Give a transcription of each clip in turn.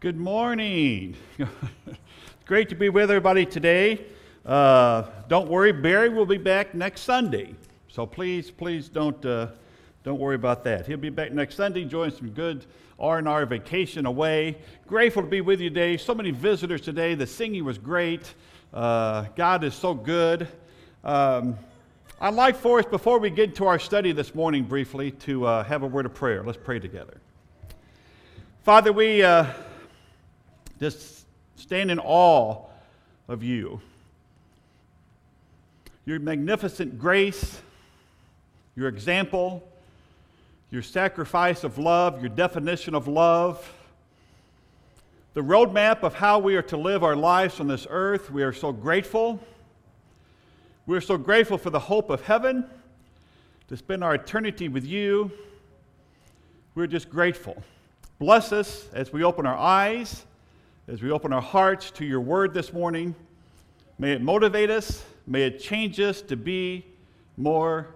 Good morning. Great to be with everybody today. Uh, don't worry, Barry will be back next Sunday. So please, please don't, uh, don't worry about that. He'll be back next Sunday, enjoying some good R&R vacation away. Grateful to be with you today. So many visitors today. The singing was great. Uh, God is so good. Um, I'd like for us, before we get to our study this morning briefly, to uh, have a word of prayer. Let's pray together. Father, we uh, just stand in awe of you. Your magnificent grace, your example, your sacrifice of love, your definition of love, the roadmap of how we are to live our lives on this earth. We are so grateful. We're so grateful for the hope of heaven, to spend our eternity with you. We're just grateful. Bless us as we open our eyes, as we open our hearts to your word this morning. May it motivate us, may it change us to be more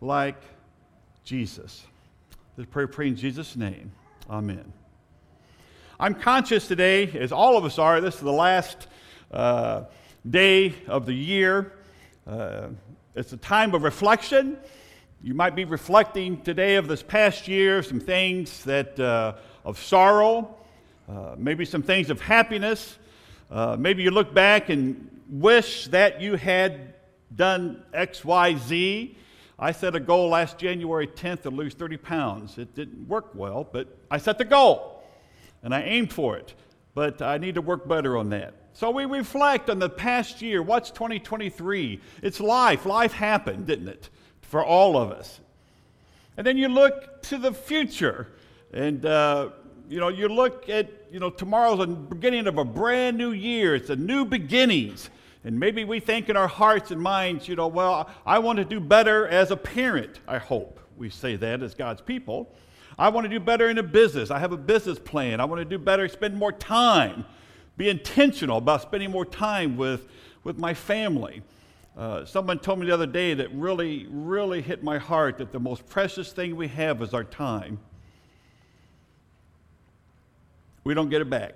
like Jesus. Let's pray, pray in Jesus' name. Amen. I'm conscious today, as all of us are, this is the last uh, day of the year. Uh, it's a time of reflection. You might be reflecting today of this past year, some things that uh, of sorrow, uh, maybe some things of happiness. Uh, maybe you look back and wish that you had done X, Y, Z. I set a goal last January 10th to lose 30 pounds. It didn't work well, but I set the goal and I aimed for it. But I need to work better on that. So we reflect on the past year. What's 2023? It's life. Life happened, didn't it? For all of us. And then you look to the future. And, uh, you know, you look at, you know, tomorrow's the beginning of a brand new year. It's a new beginnings. And maybe we think in our hearts and minds, you know, well, I want to do better as a parent, I hope. We say that as God's people. I want to do better in a business. I have a business plan. I want to do better, spend more time be intentional about spending more time with, with my family. Uh, someone told me the other day that really, really hit my heart that the most precious thing we have is our time. We don't get it back.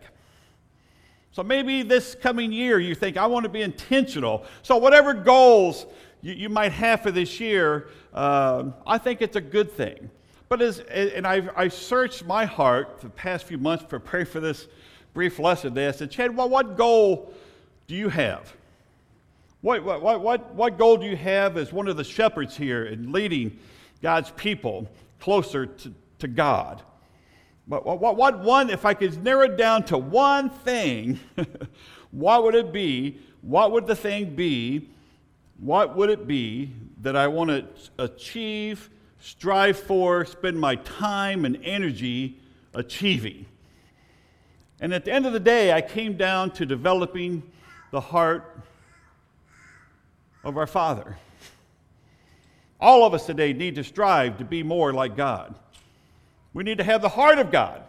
So maybe this coming year you think, I want to be intentional. So, whatever goals you, you might have for this year, uh, I think it's a good thing. But as, and I've, I've searched my heart the past few months to pray for this brief lesson today. I said, Chad, well, what goal do you have? What, what, what, what goal do you have as one of the shepherds here in leading God's people closer to, to God? What, what, what one, if I could narrow it down to one thing, what would it be? What would the thing be? What would it be that I want to achieve, strive for, spend my time and energy achieving? And at the end of the day, I came down to developing the heart of our Father. All of us today need to strive to be more like God. We need to have the heart of God.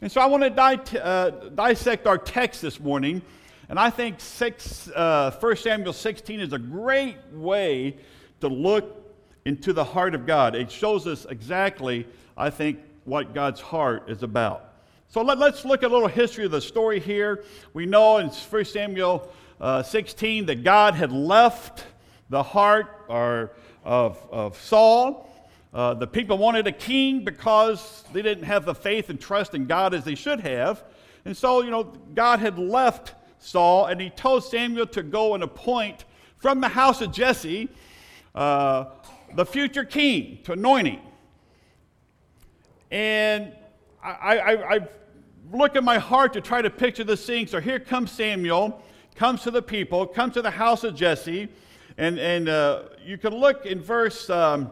And so I want to di- uh, dissect our text this morning. And I think six, uh, 1 Samuel 16 is a great way to look into the heart of God. It shows us exactly, I think, what God's heart is about. So let, us look at a little history of the story here. We know in 1 Samuel uh, 16 that God had left the heart or, of, of Saul. Uh, the people wanted a king because they didn't have the faith and trust in God as they should have. And so, you know, God had left Saul and he told Samuel to go and appoint from the house of Jesse uh, the future king to anoint him. And I, I, I look at my heart to try to picture the scene. So here comes Samuel, comes to the people, comes to the house of Jesse, and, and uh, you can look in verse, um,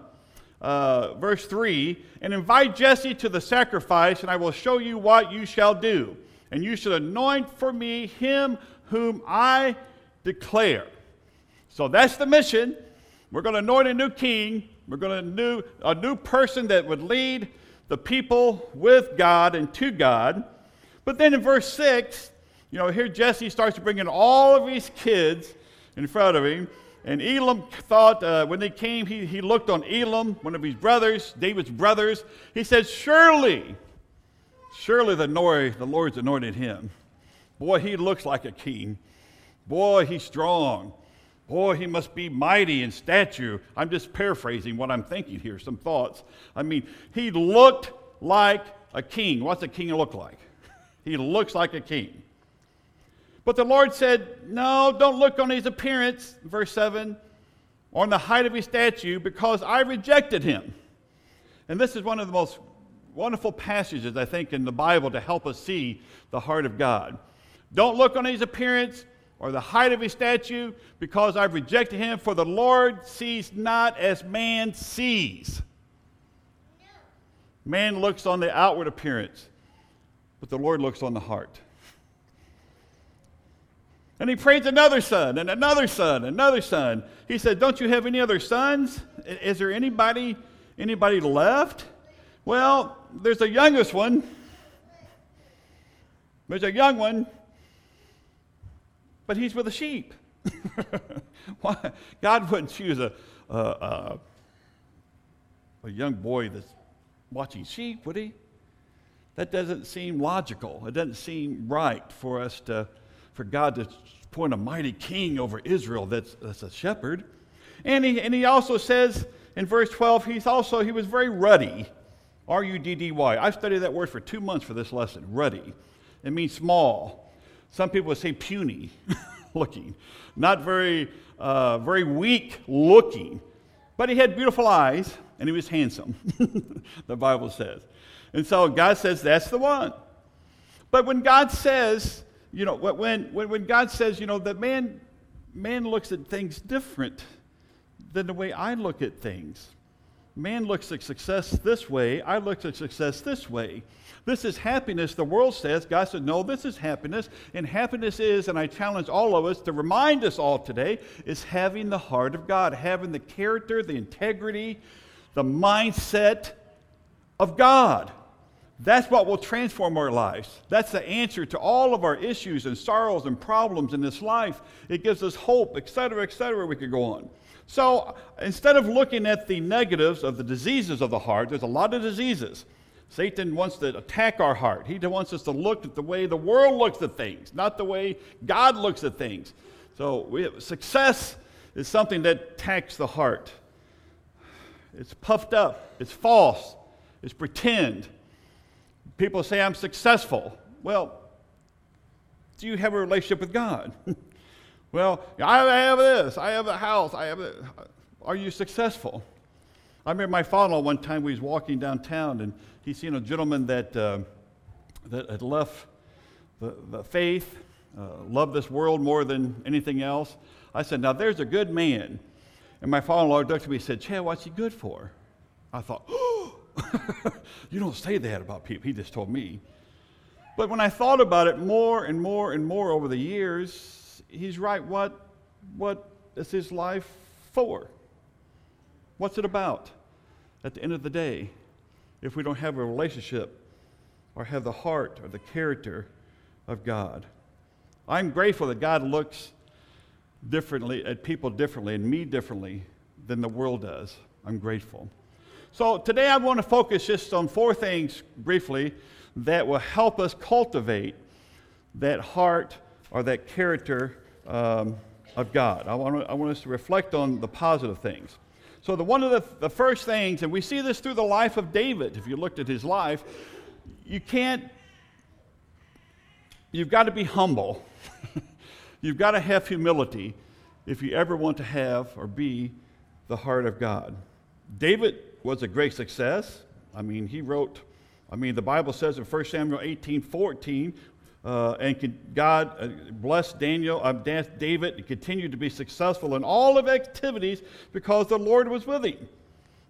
uh, verse 3 and invite Jesse to the sacrifice, and I will show you what you shall do. And you shall anoint for me him whom I declare. So that's the mission. We're going to anoint a new king. We're going to new a new person that would lead the people with God and to God. But then in verse 6, you know, here Jesse starts to bring in all of his kids in front of him. And Eliab thought, uh, when they came, he, he looked on Eliab, one of his brothers, David's brothers. He said, Surely, Surely the Lord, the Lord's anointed him. Boy, he looks like a king. Boy, he's strong. Boy, he must be mighty in stature. I'm just paraphrasing what I'm thinking here, some thoughts. I mean, he looked like a king. What's a king look like? He looks like a king. But the Lord said, No, don't look on his appearance, verse 7, or on the height of his statue, because I rejected him. And this is one of the most wonderful passages, I think, in the Bible to help us see the heart of God. Don't look on his appearance or the height of his statue, because I've rejected him, for the Lord sees not as man sees. Man looks on the outward appearance, but the Lord looks on the heart. And he prays another son and another son, another son. He said, Don't you have any other sons? Is there anybody, anybody left? Well, there's a youngest one. There's a young one, but he's with the sheep. Why? God wouldn't choose a, a, a, a young boy that's watching sheep, would he? That doesn't seem logical. It doesn't seem right for us to for God to appoint a mighty king over Israel that's, that's a shepherd. And he, and he also says in verse 12, he's also, he was very ruddy. R U D D Y. I studied that word for two months for this lesson. Ruddy. It means small. Some people would say puny looking. Not very, uh, very weak looking. But he had beautiful eyes and he was handsome, the Bible says. And so God says, that's the one. But when God says, you know, when, when, when God says, you know, that man, man looks at things different than the way I look at things. Man looks at success this way, I look at success this way. This is happiness, the world says. God said, no, this is happiness. And happiness is, and I challenge all of us to remind us all today, is having the heart of God, having the character, the integrity, the mindset of God. That's what will transform our lives. That's the answer to all of our issues and sorrows and problems in this life. It gives us hope, et cetera, et cetera. We could go on. So instead of looking at the negatives of the diseases of the heart, there's a lot of diseases. Satan wants to attack our heart. He wants us to look at the way the world looks at things, not the way God looks at things. So have, success is something that attacks the heart. It's puffed up, it's false, it's pretend. People say, I'm successful. Well, do you have a relationship with God? well, I have this, I have a house, I have a. Are you successful? I remember my father one time we was walking downtown and he seen a gentleman that, uh, that had left the, the faith, uh, loved this world more than anything else. I said, Now there's a good man. And my father in law looked at me and said, Chad, what's he good for? I thought, oh, you don't say that about people. He just told me. But when I thought about it more and more and more over the years, he's right. What, what is his life for? What's it about at the end of the day if we don't have a relationship or have the heart or the character of God? I'm grateful that God looks differently at people differently and me differently than the world does. I'm grateful. So today I want to focus just on four things briefly that will help us cultivate that heart or that character um, of God. I want, I want us to reflect on the positive things. So, the, one of the, the first things, and we see this through the life of David, if you looked at his life, you can't, you've got to be humble. you've got to have humility if you ever want to have or be the heart of God. David was a great success. I mean, he wrote, I mean, the Bible says in 1 Samuel 18 14, uh, and God uh, blessed Daniel, uh, David, and continued to be successful in all of activities because the Lord was with him.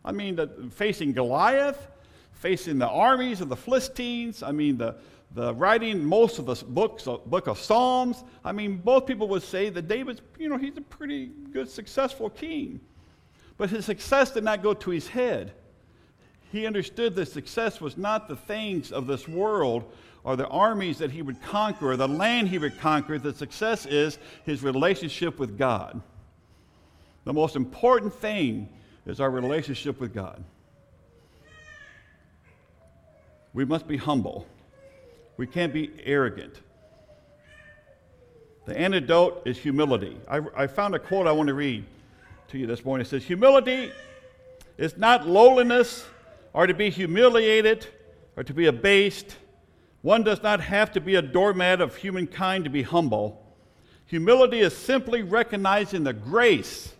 I mean, the, facing Goliath, facing the armies of the Philistines. I mean, the, the writing most of the books, uh, book of Psalms. I mean, both people would say that David's, you know, he's a pretty good, successful king. But his success did not go to his head. He understood that success was not the things of this world, or the armies that he would conquer or the land he would conquer, the success is his relationship with God. The most important thing is our relationship with God. We must be humble. We can't be arrogant. The antidote is humility. I, I found a quote I want to read to you this morning. It says, Humility is not lowliness or to be humiliated or to be abased. One does not have to be a doormat of humankind to be humble. Humility is simply recognizing the grace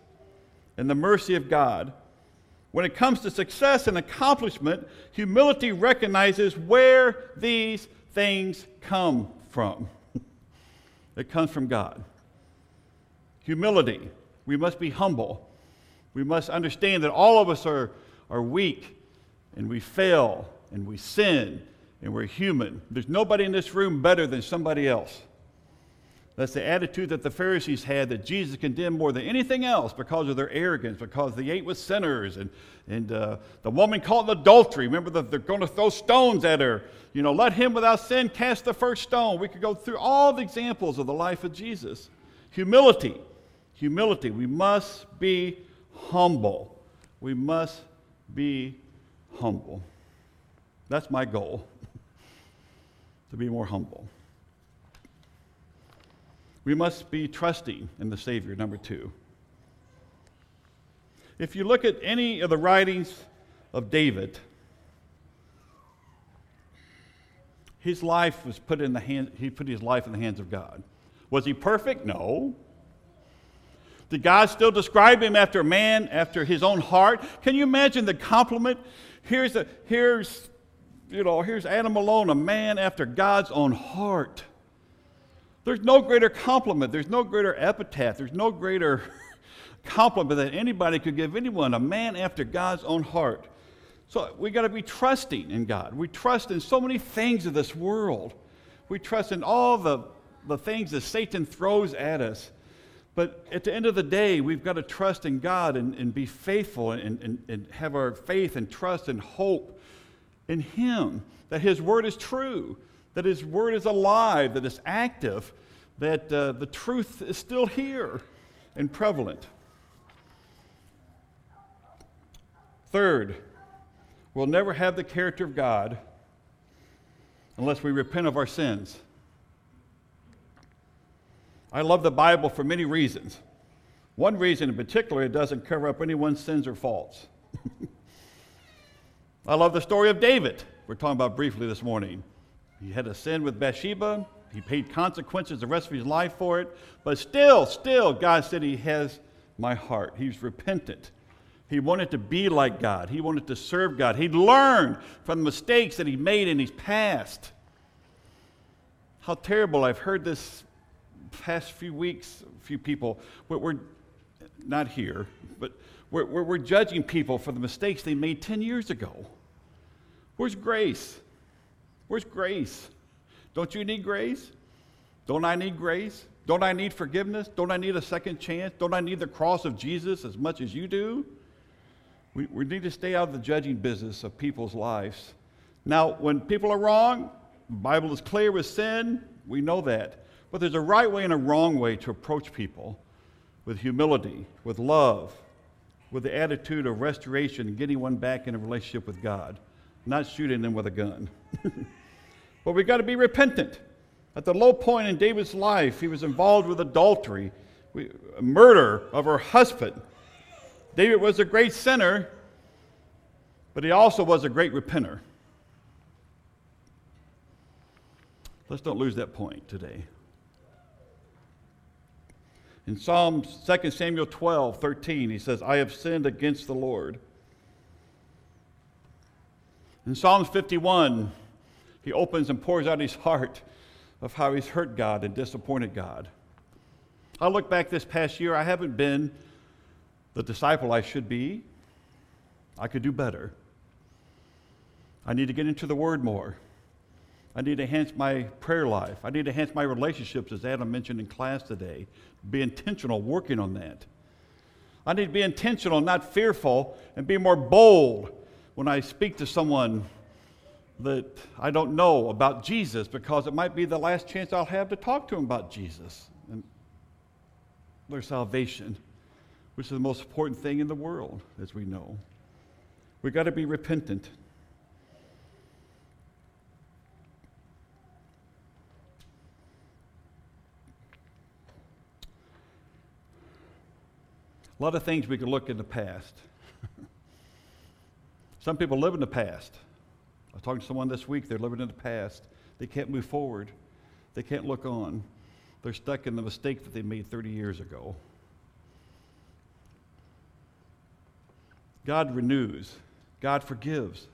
and the mercy of God. When it comes to success and accomplishment, humility recognizes where these things come from. it comes from God. Humility. We must be humble. We must understand that all of us are, are weak and we fail and we sin and we're human. There's nobody in this room better than somebody else. That's the attitude that the Pharisees had that Jesus condemned more than anything else because of their arrogance, because they ate with sinners. And, and uh, the woman caught in adultery. Remember, that they're going to throw stones at her. You know, let him without sin cast the first stone. We could go through all the examples of the life of Jesus. Humility. Humility. We must be humble. We must be humble. That's my goal, to be more humble. We must be trusting in the Savior, number two. If you look at any of the writings of David, his life was put in the hand, he put his life in the hands of God. Was he perfect? No. Did God still describe him after man after his own heart? Can you imagine the compliment? Here's a here's you know, here's Adam alone, a man after God's own heart. There's no greater compliment, there's no greater epitaph, there's no greater compliment that anybody could give anyone, a man after God's own heart. So we got to be trusting in God. We trust in so many things of this world. We trust in all the, the things that Satan throws at us. But at the end of the day, we've got to trust in God and, and be faithful and, and, and have our faith and trust and hope in Him, that His word is true, that His Word is alive, that it's active, that uh, the truth is still here and prevalent. Third, we'll never have the character of God unless we repent of our sins. I love the Bible for many reasons. One reason in particular, it doesn't cover up anyone's sins or faults. I love the story of David, we're talking about briefly this morning. He had a sin with Bathsheba. He paid consequences the rest of his life for it. But still, still, God said he has my heart. He's repentant. He wanted to be like God. He wanted to serve God. He learned from the mistakes that he made in his past. How terrible. I've heard this past few weeks, a few people, we're not here, but we're, we're, we're judging people for the mistakes they made 10 years ago. Where's grace? Where's grace? Don't you need grace? Don't I need grace? Don't I need forgiveness? Don't I need a second chance? Don't I need the cross of Jesus as much as you do? We, we need to stay out of the judging business of people's lives. Now, when people are wrong, the Bible is clear with sin, we know that. But there's a right way and a wrong way to approach people with humility, with love, with the attitude of restoration and getting one back in a relationship with God not shooting them with a gun. but we've got to be repentant. At the low point in David's life, he was involved with adultery, murder of her husband. David was a great sinner, but he also was a great repenter. Let's don't lose that point today. In Psalms 2 Samuel 12, 13, he says, I have sinned against the Lord. In Psalms 51, he opens and pours out his heart of how he's hurt God and disappointed God. I look back this past year, I haven't been the disciple I should be. I could do better. I need to get into the Word more. I need to enhance my prayer life. I need to enhance my relationships, as Adam mentioned in class today. Be intentional working on that. I need to be intentional, not fearful, and be more bold when I speak to someone that I don't know about Jesus because it might be the last chance I'll have to talk to them about Jesus and their salvation, which is the most important thing in the world, as we know. We've got to be repentant. A lot of things we can look in the past. Some people live in the past. I was talking to someone this week, they're living in the past. They can't move forward, they can't look on. They're stuck in the mistake that they made 30 years ago. God renews, God forgives,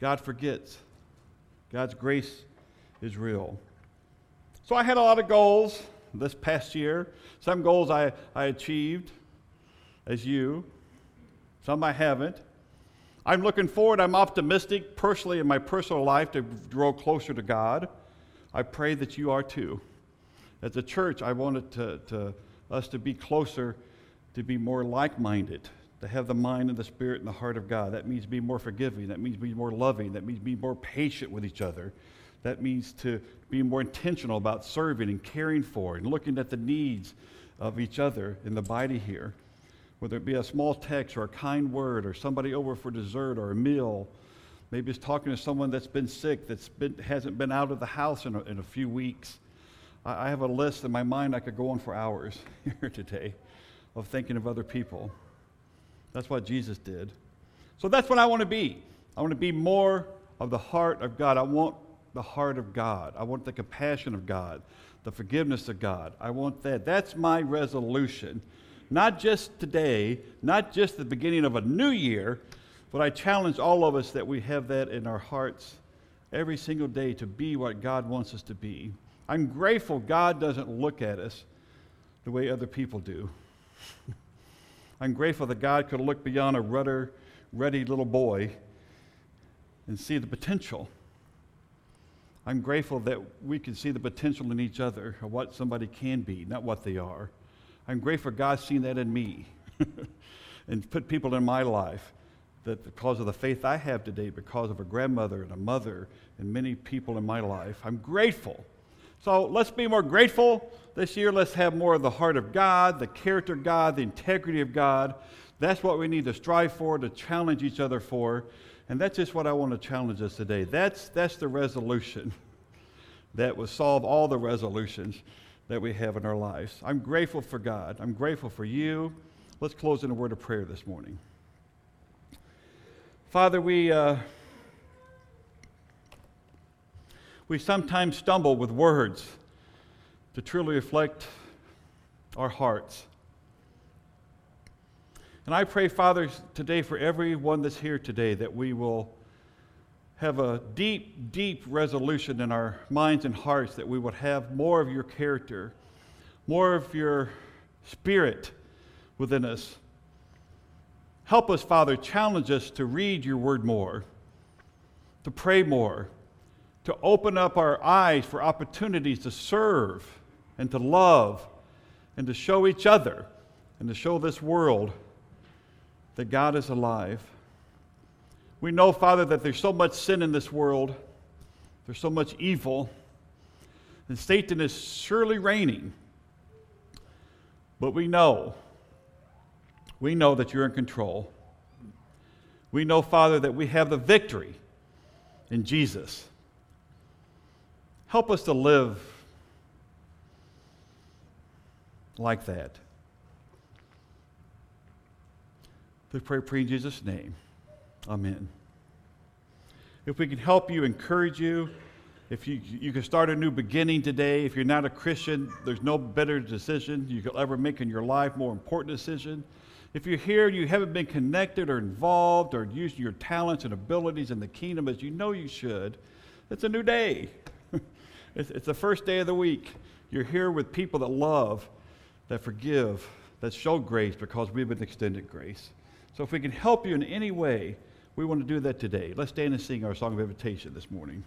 God forgets. God's grace is real. So I had a lot of goals this past year. Some goals I, I achieved, as you, some I haven't. I'm looking forward, I'm optimistic personally in my personal life to grow closer to God. I pray that you are too. As a church, I wanted to, to us to be closer, to be more like minded, to have the mind and the spirit and the heart of God. That means be more forgiving. That means be more loving. That means be more patient with each other. That means to be more intentional about serving and caring for and looking at the needs of each other in the body here. Whether it be a small text or a kind word or somebody over for dessert or a meal. Maybe it's talking to someone that's been sick, that hasn't been out of the house in a, in a few weeks. I, I have a list in my mind I could go on for hours here today of thinking of other people. That's what Jesus did. So that's what I want to be. I want to be more of the heart of God. I want the heart of God. I want the compassion of God, the forgiveness of God. I want that. That's my resolution. Not just today, not just the beginning of a new year, but I challenge all of us that we have that in our hearts every single day to be what God wants us to be. I'm grateful God doesn't look at us the way other people do. I'm grateful that God could look beyond a rudder ready little boy and see the potential. I'm grateful that we can see the potential in each other of what somebody can be, not what they are. I'm grateful God's seen that in me and put people in my life that because of the faith I have today, because of a grandmother and a mother and many people in my life, I'm grateful. So let's be more grateful this year. Let's have more of the heart of God, the character of God, the integrity of God. That's what we need to strive for, to challenge each other for. And that's just what I want to challenge us today. That's, that's the resolution that will solve all the resolutions that we have in our lives. I'm grateful for God. I'm grateful for you. Let's close in a word of prayer this morning. Father, we, uh, we sometimes stumble with words to truly reflect our hearts. And I pray, Father, today for everyone that's here today that we will have a deep, deep resolution in our minds and hearts that we would have more of your character, more of your spirit within us. Help us, Father, challenge us to read your word more, to pray more, to open up our eyes for opportunities to serve and to love and to show each other and to show this world that God is alive. We know, Father, that there's so much sin in this world, there's so much evil, and Satan is surely reigning. But we know, we know that you're in control. We know, Father, that we have the victory in Jesus. Help us to live like that. We pray, pray in Jesus' name. Amen. If we can help you, encourage you, if you, you can start a new beginning today, if you're not a Christian, there's no better decision you could ever make in your life, more important decision. If you're here and you haven't been connected or involved or using your talents and abilities in the kingdom as you know you should, it's a new day. it's, it's the first day of the week. You're here with people that love, that forgive, that show grace because we've been extended grace. So if we can help you in any way, we want to do that today. Let's stand and sing our song of invitation this morning.